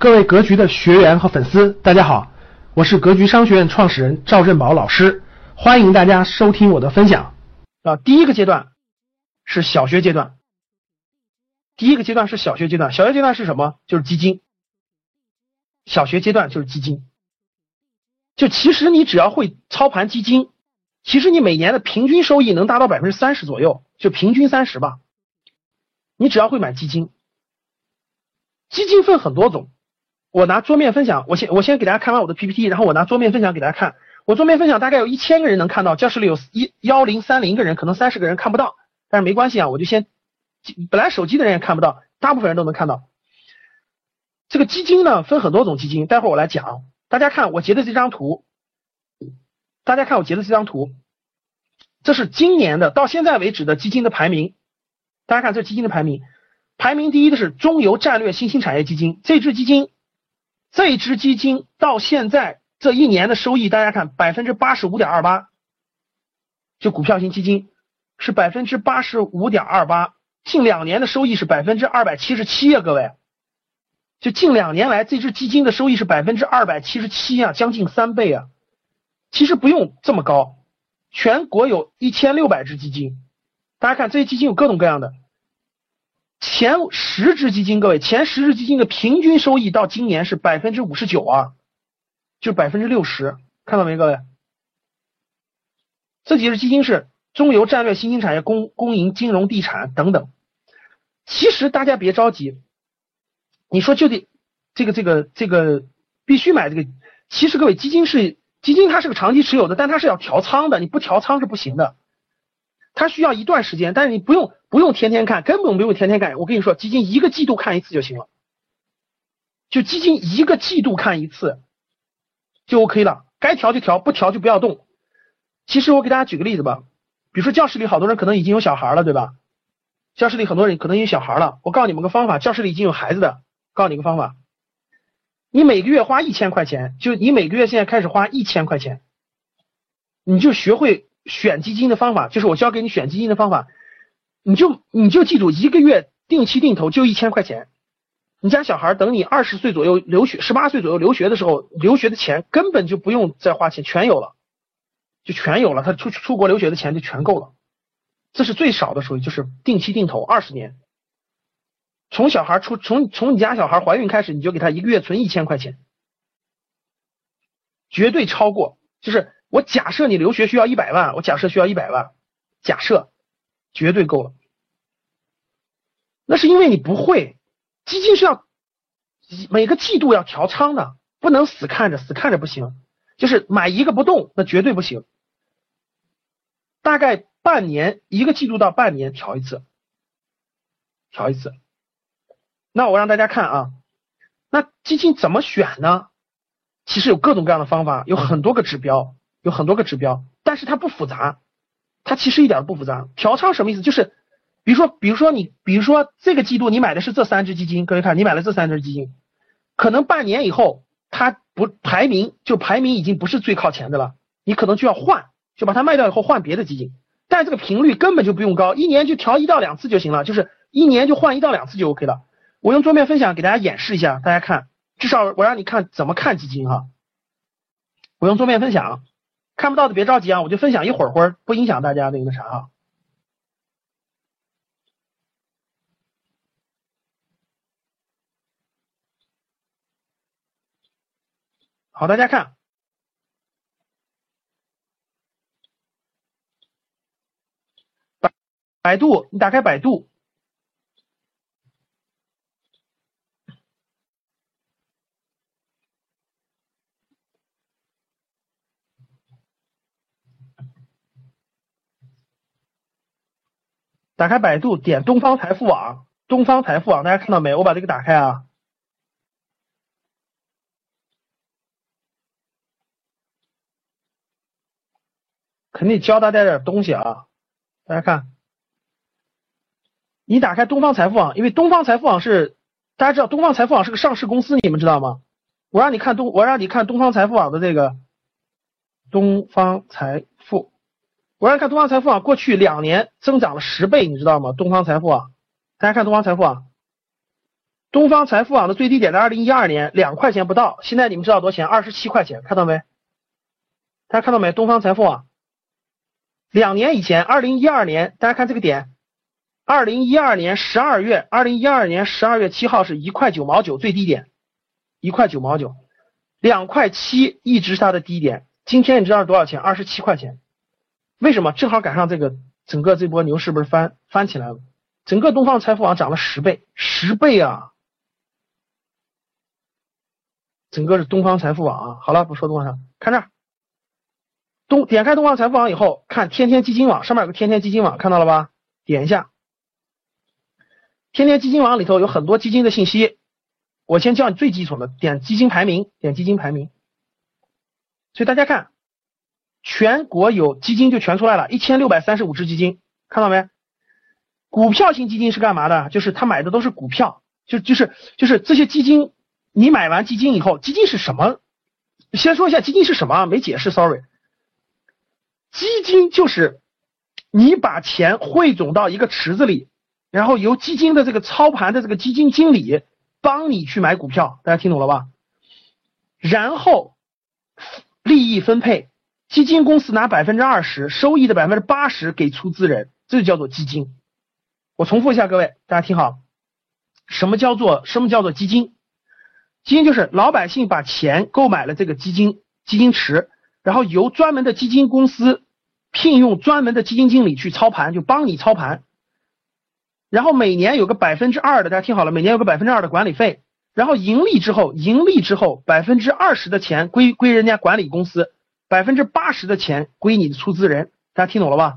各位格局的学员和粉丝，大家好，我是格局商学院创始人赵振宝老师，欢迎大家收听我的分享。啊，第一个阶段是小学阶段，第一个阶段是小学阶段，小学阶段是什么？就是基金。小学阶段就是基金，就其实你只要会操盘基金，其实你每年的平均收益能达到百分之三十左右，就平均三十吧。你只要会买基金。基金分很多种，我拿桌面分享，我先我先给大家看完我的 PPT，然后我拿桌面分享给大家看。我桌面分享大概有一千个人能看到，教室里有一幺零三零个人，可能三十个人看不到，但是没关系啊，我就先，本来手机的人也看不到，大部分人都能看到。这个基金呢分很多种基金，待会儿我来讲。大家看我截的这张图，大家看我截的这张图，这是今年的到现在为止的基金的排名，大家看这基金的排名。排名第一的是中油战略新兴产业基金，这支基金，这支基金到现在这一年的收益，大家看百分之八十五点二八，就股票型基金是百分之八十五点二八，近两年的收益是百分之二百七十七啊，各位，就近两年来这支基金的收益是百分之二百七十七啊，将近三倍啊，其实不用这么高，全国有一千六百只基金，大家看这些基金有各种各样的。前十只基金，各位，前十只基金的平均收益到今年是百分之五十九啊，就百分之六十，看到没，各位？这几只基金是中游战略新兴产业、公公营金融地产等等。其实大家别着急，你说就得这个这个这个必须买这个。其实各位，基金是基金，它是个长期持有的，但它是要调仓的，你不调仓是不行的。它需要一段时间，但是你不用不用天天看，根本不用天天看。我跟你说，基金一个季度看一次就行了，就基金一个季度看一次就 OK 了。该调就调，不调就不要动。其实我给大家举个例子吧，比如说教室里好多人可能已经有小孩了，对吧？教室里很多人可能有小孩了，我告诉你们个方法，教室里已经有孩子的，告诉你个方法，你每个月花一千块钱，就你每个月现在开始花一千块钱，你就学会。选基金的方法就是我教给你选基金的方法，你就你就记住一个月定期定投就一千块钱，你家小孩等你二十岁左右留学，十八岁左右留学的时候，留学的钱根本就不用再花钱，全有了，就全有了，他出出国留学的钱就全够了，这是最少的收益，就是定期定投二十年，从小孩出从从你家小孩怀孕开始，你就给他一个月存一千块钱，绝对超过就是。我假设你留学需要一百万，我假设需要一百万，假设绝对够了。那是因为你不会，基金是要每个季度要调仓的，不能死看着，死看着不行。就是买一个不动，那绝对不行。大概半年一个季度到半年调一次，调一次。那我让大家看啊，那基金怎么选呢？其实有各种各样的方法，有很多个指标。有很多个指标，但是它不复杂，它其实一点都不复杂。调仓什么意思？就是比如说，比如说你，比如说这个季度你买的是这三只基金，各位看，你买了这三只基金，可能半年以后它不排名就排名已经不是最靠前的了，你可能就要换，就把它卖掉以后换别的基金。但这个频率根本就不用高，一年就调一到两次就行了，就是一年就换一到两次就 OK 了。我用桌面分享给大家演示一下，大家看，至少我让你看怎么看基金哈。我用桌面分享。看不到的别着急啊，我就分享一会儿会儿，不影响大家那个啥啊。好，大家看，百百度，你打开百度。打开百度，点东方财富网。东方财富网，大家看到没？我把这个打开啊，肯定教大家点东西啊。大家看，你打开东方财富网，因为东方财富网是大家知道，东方财富网是个上市公司，你们知道吗？我让你看东，我让你看东方财富网的这个东方财富。我让看东方财富啊，过去两年增长了十倍，你知道吗？东方财富啊，大家看东方财富啊，东方财富网的最低点在二零一二年两块钱不到，现在你们知道多少钱？二十七块钱，看到没？大家看到没？东方财富网两年以前，二零一二年，大家看这个点，二零一二年十二月，二零一二年十二月七号是一块九毛九最低点，一块九毛九，两块七一直是它的低点。今天你知道是多少钱？二十七块钱。为什么？正好赶上这个整个这波牛市不是翻翻起来了？整个东方财富网涨了十倍，十倍啊！整个是东方财富网啊，好了，不说东方上，看这儿，东点开东方财富网以后，看天天基金网上面有个天天基金网，看到了吧？点一下，天天基金网里头有很多基金的信息，我先教你最基础的，点基金排名，点基金排名。所以大家看，全国有基金就全出来了，一千六百三十五只基金，看到没？股票型基金是干嘛的？就是他买的都是股票，就就是就是这些基金。你买完基金以后，基金是什么？先说一下基金是什么啊，没解释，sorry。基金就是你把钱汇总到一个池子里，然后由基金的这个操盘的这个基金经理帮你去买股票，大家听懂了吧？然后利益分配，基金公司拿百分之二十，收益的百分之八十给出资人，这就叫做基金。我重复一下，各位大家听好，什么叫做什么叫做基金？基金就是老百姓把钱购买了这个基金基金池，然后由专门的基金公司聘用专门的基金经理去操盘，就帮你操盘。然后每年有个百分之二的，大家听好了，每年有个百分之二的管理费。然后盈利之后，盈利之后百分之二十的钱归归人家管理公司，百分之八十的钱归你的出资人。大家听懂了吧？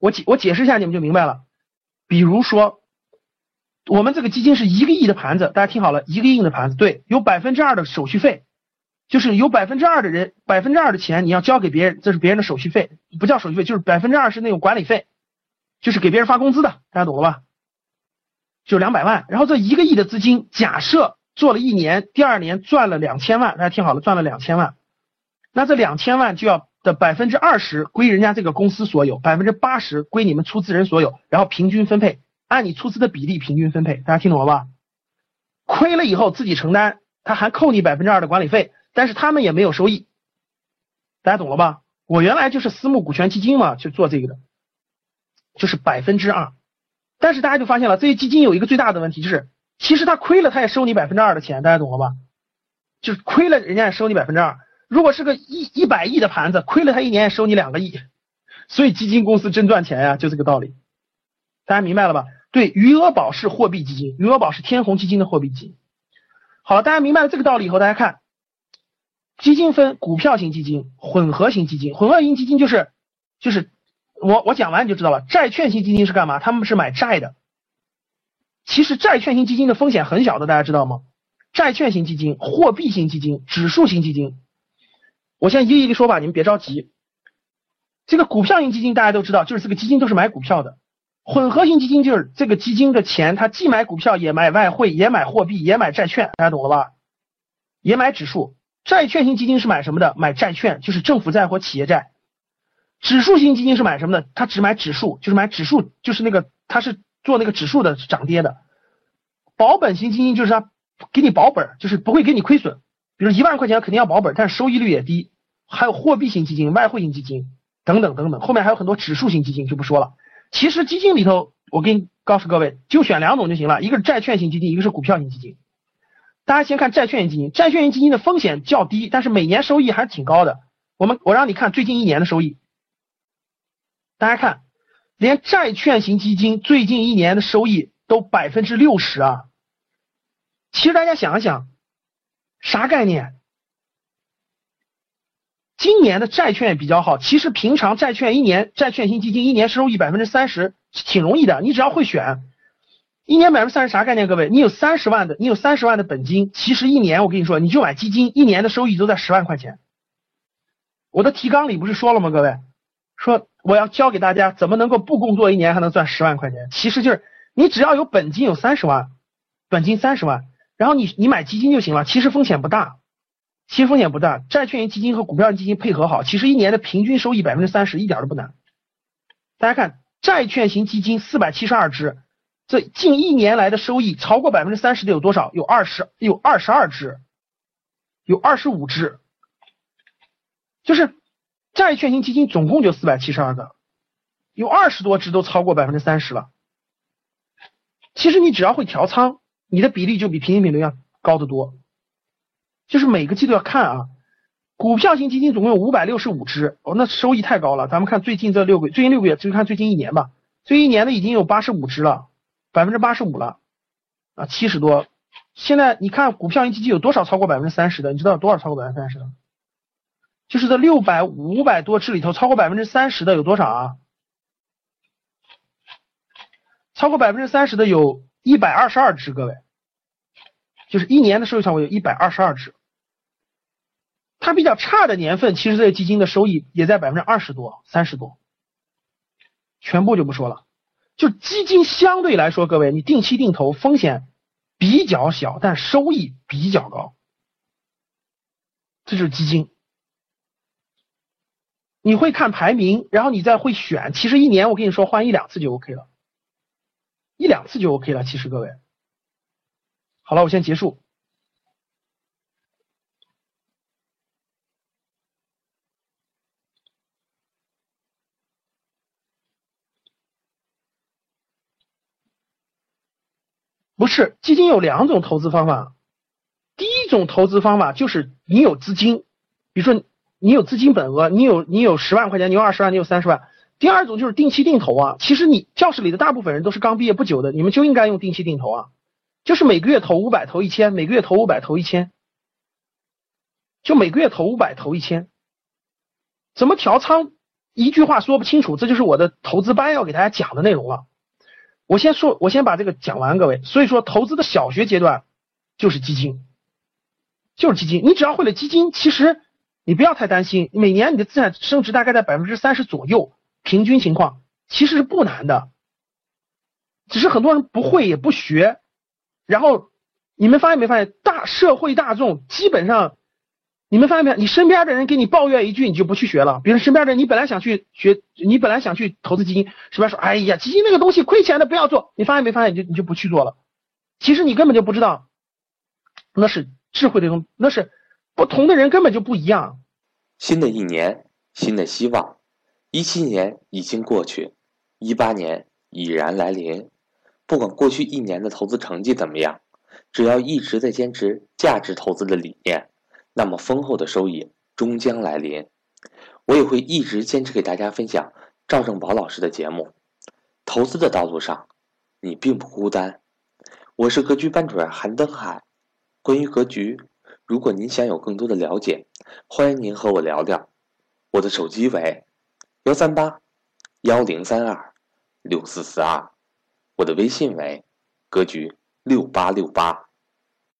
我解我解释一下，你们就明白了。比如说。我们这个基金是一个亿的盘子，大家听好了，一个亿的盘子，对，有百分之二的手续费，就是有百分之二的人，百分之二的钱你要交给别人，这是别人的手续费，不叫手续费，就是百分之二是那种管理费，就是给别人发工资的，大家懂了吧？就两百万，然后这一个亿的资金，假设做了一年，第二年赚了两千万，大家听好了，赚了两千万，那这两千万就要的百分之二十归人家这个公司所有，百分之八十归你们出资人所有，然后平均分配。按你出资的比例平均分配，大家听懂了吧？亏了以后自己承担，他还扣你百分之二的管理费，但是他们也没有收益，大家懂了吧？我原来就是私募股权基金嘛，去做这个的，就是百分之二，但是大家就发现了，这些基金有一个最大的问题，就是其实他亏了，他也收你百分之二的钱，大家懂了吧？就是亏了，人家也收你百分之二。如果是个一一百亿的盘子，亏了他一年也收你两个亿，所以基金公司真赚钱呀，就这个道理，大家明白了吧？对，余额宝是货币基金，余额宝是天弘基金的货币基金。好，大家明白了这个道理以后，大家看，基金分股票型基金、混合型基金。混合型基金就是就是我我讲完你就知道了。债券型基金是干嘛？他们是买债的。其实债券型基金的风险很小的，大家知道吗？债券型基金、货币型基金、指数型基金，我先一个一个说吧，你们别着急。这个股票型基金大家都知道，就是这个基金都是买股票的。混合型基金就是这个基金的钱，它既买股票，也买外汇，也买货币，也买债券，大家懂了吧？也买指数。债券型基金是买什么的？买债券，就是政府债或企业债。指数型基金是买什么的？它只买指数，就是买指数，就是那个它是做那个指数的涨跌的。保本型基金就是它给你保本，就是不会给你亏损。比如一万块钱肯定要保本，但是收益率也低。还有货币型基金、外汇型基金等等等等，后面还有很多指数型基金就不说了。其实基金里头，我给你告诉各位，就选两种就行了，一个是债券型基金，一个是股票型基金。大家先看债券型基金，债券型基金的风险较低，但是每年收益还是挺高的。我们我让你看最近一年的收益，大家看，连债券型基金最近一年的收益都百分之六十啊！其实大家想一想，啥概念？今年的债券比较好，其实平常债券一年债券型基金一年收益百分之三十挺容易的，你只要会选，一年百分之三十啥概念？各位，你有三十万的，你有三十万的本金，其实一年我跟你说，你就买基金，一年的收益都在十万块钱。我的提纲里不是说了吗？各位，说我要教给大家怎么能够不工作一年还能赚十万块钱，其实就是你只要有本金有三十万，本金三十万，然后你你买基金就行了，其实风险不大。其实风险不大，债券型基金和股票型基金配合好，其实一年的平均收益百分之三十，一点都不难。大家看，债券型基金四百七十二只，这近一年来的收益超过百分之三十的有多少？有二十，有二十二只，有二十五只，就是债券型基金总共就四百七十二个，有二十多只都超过百分之三十了。其实你只要会调仓，你的比例就比平均比例要高得多。就是每个季度要看啊，股票型基金总共有五百六十五只，哦，那收益太高了。咱们看最近这六个，最近六个月就看最近一年吧，最近一年的已经有八十五只了。百分之八十五了，啊，七十多。现在你看股票型基金有多少超过百分之三十的？你知道有多少超过百分之三十的？就是这六百五百多只里头，超过百分之三十的有多少啊？超过百分之三十的有一百二十二只，各位，就是一年的收益超过有一百二十二只。它比较差的年份，其实这些基金的收益也在百分之二十多、三十多。全部就不说了。就基金相对来说，各位，你定期定投风险比较小，但收益比较高，这就是基金。你会看排名，然后你再会选，其实一年我跟你说换一两次就 OK 了，一两次就 OK 了。其实各位，好了，我先结束。不是基金有两种投资方法，第一种投资方法就是你有资金，比如说你有资金本额，你有你有十万块钱，你有二十万，你有三十万。第二种就是定期定投啊，其实你教室里的大部分人都是刚毕业不久的，你们就应该用定期定投啊，就是每个月投五百，投一千，每个月投五百，投一千，就每个月投五百，投一千。怎么调仓？一句话说不清楚，这就是我的投资班要给大家讲的内容了。我先说，我先把这个讲完，各位。所以说，投资的小学阶段就是基金，就是基金。你只要会了基金，其实你不要太担心，每年你的资产升值大概在百分之三十左右，平均情况其实是不难的。只是很多人不会也不学，然后你们发现没发现，大社会大众基本上。你们发现没？你身边的人给你抱怨一句，你就不去学了。比如身边的人，你本来想去学，你本来想去投资基金，是吧？说，哎呀，基金那个东西亏钱的，不要做。你发现没发现？你就你就不去做了。其实你根本就不知道，那是智慧的东，那是不同的人根本就不一样。新的一年，新的希望。一七年已经过去，一八年已然来临。不管过去一年的投资成绩怎么样，只要一直在坚持价值投资的理念。那么丰厚的收益终将来临，我也会一直坚持给大家分享赵正宝老师的节目。投资的道路上，你并不孤单。我是格局班主任韩登海。关于格局，如果您想有更多的了解，欢迎您和我聊聊。我的手机为幺三八幺零三二六四四二，我的微信为格局六八六八。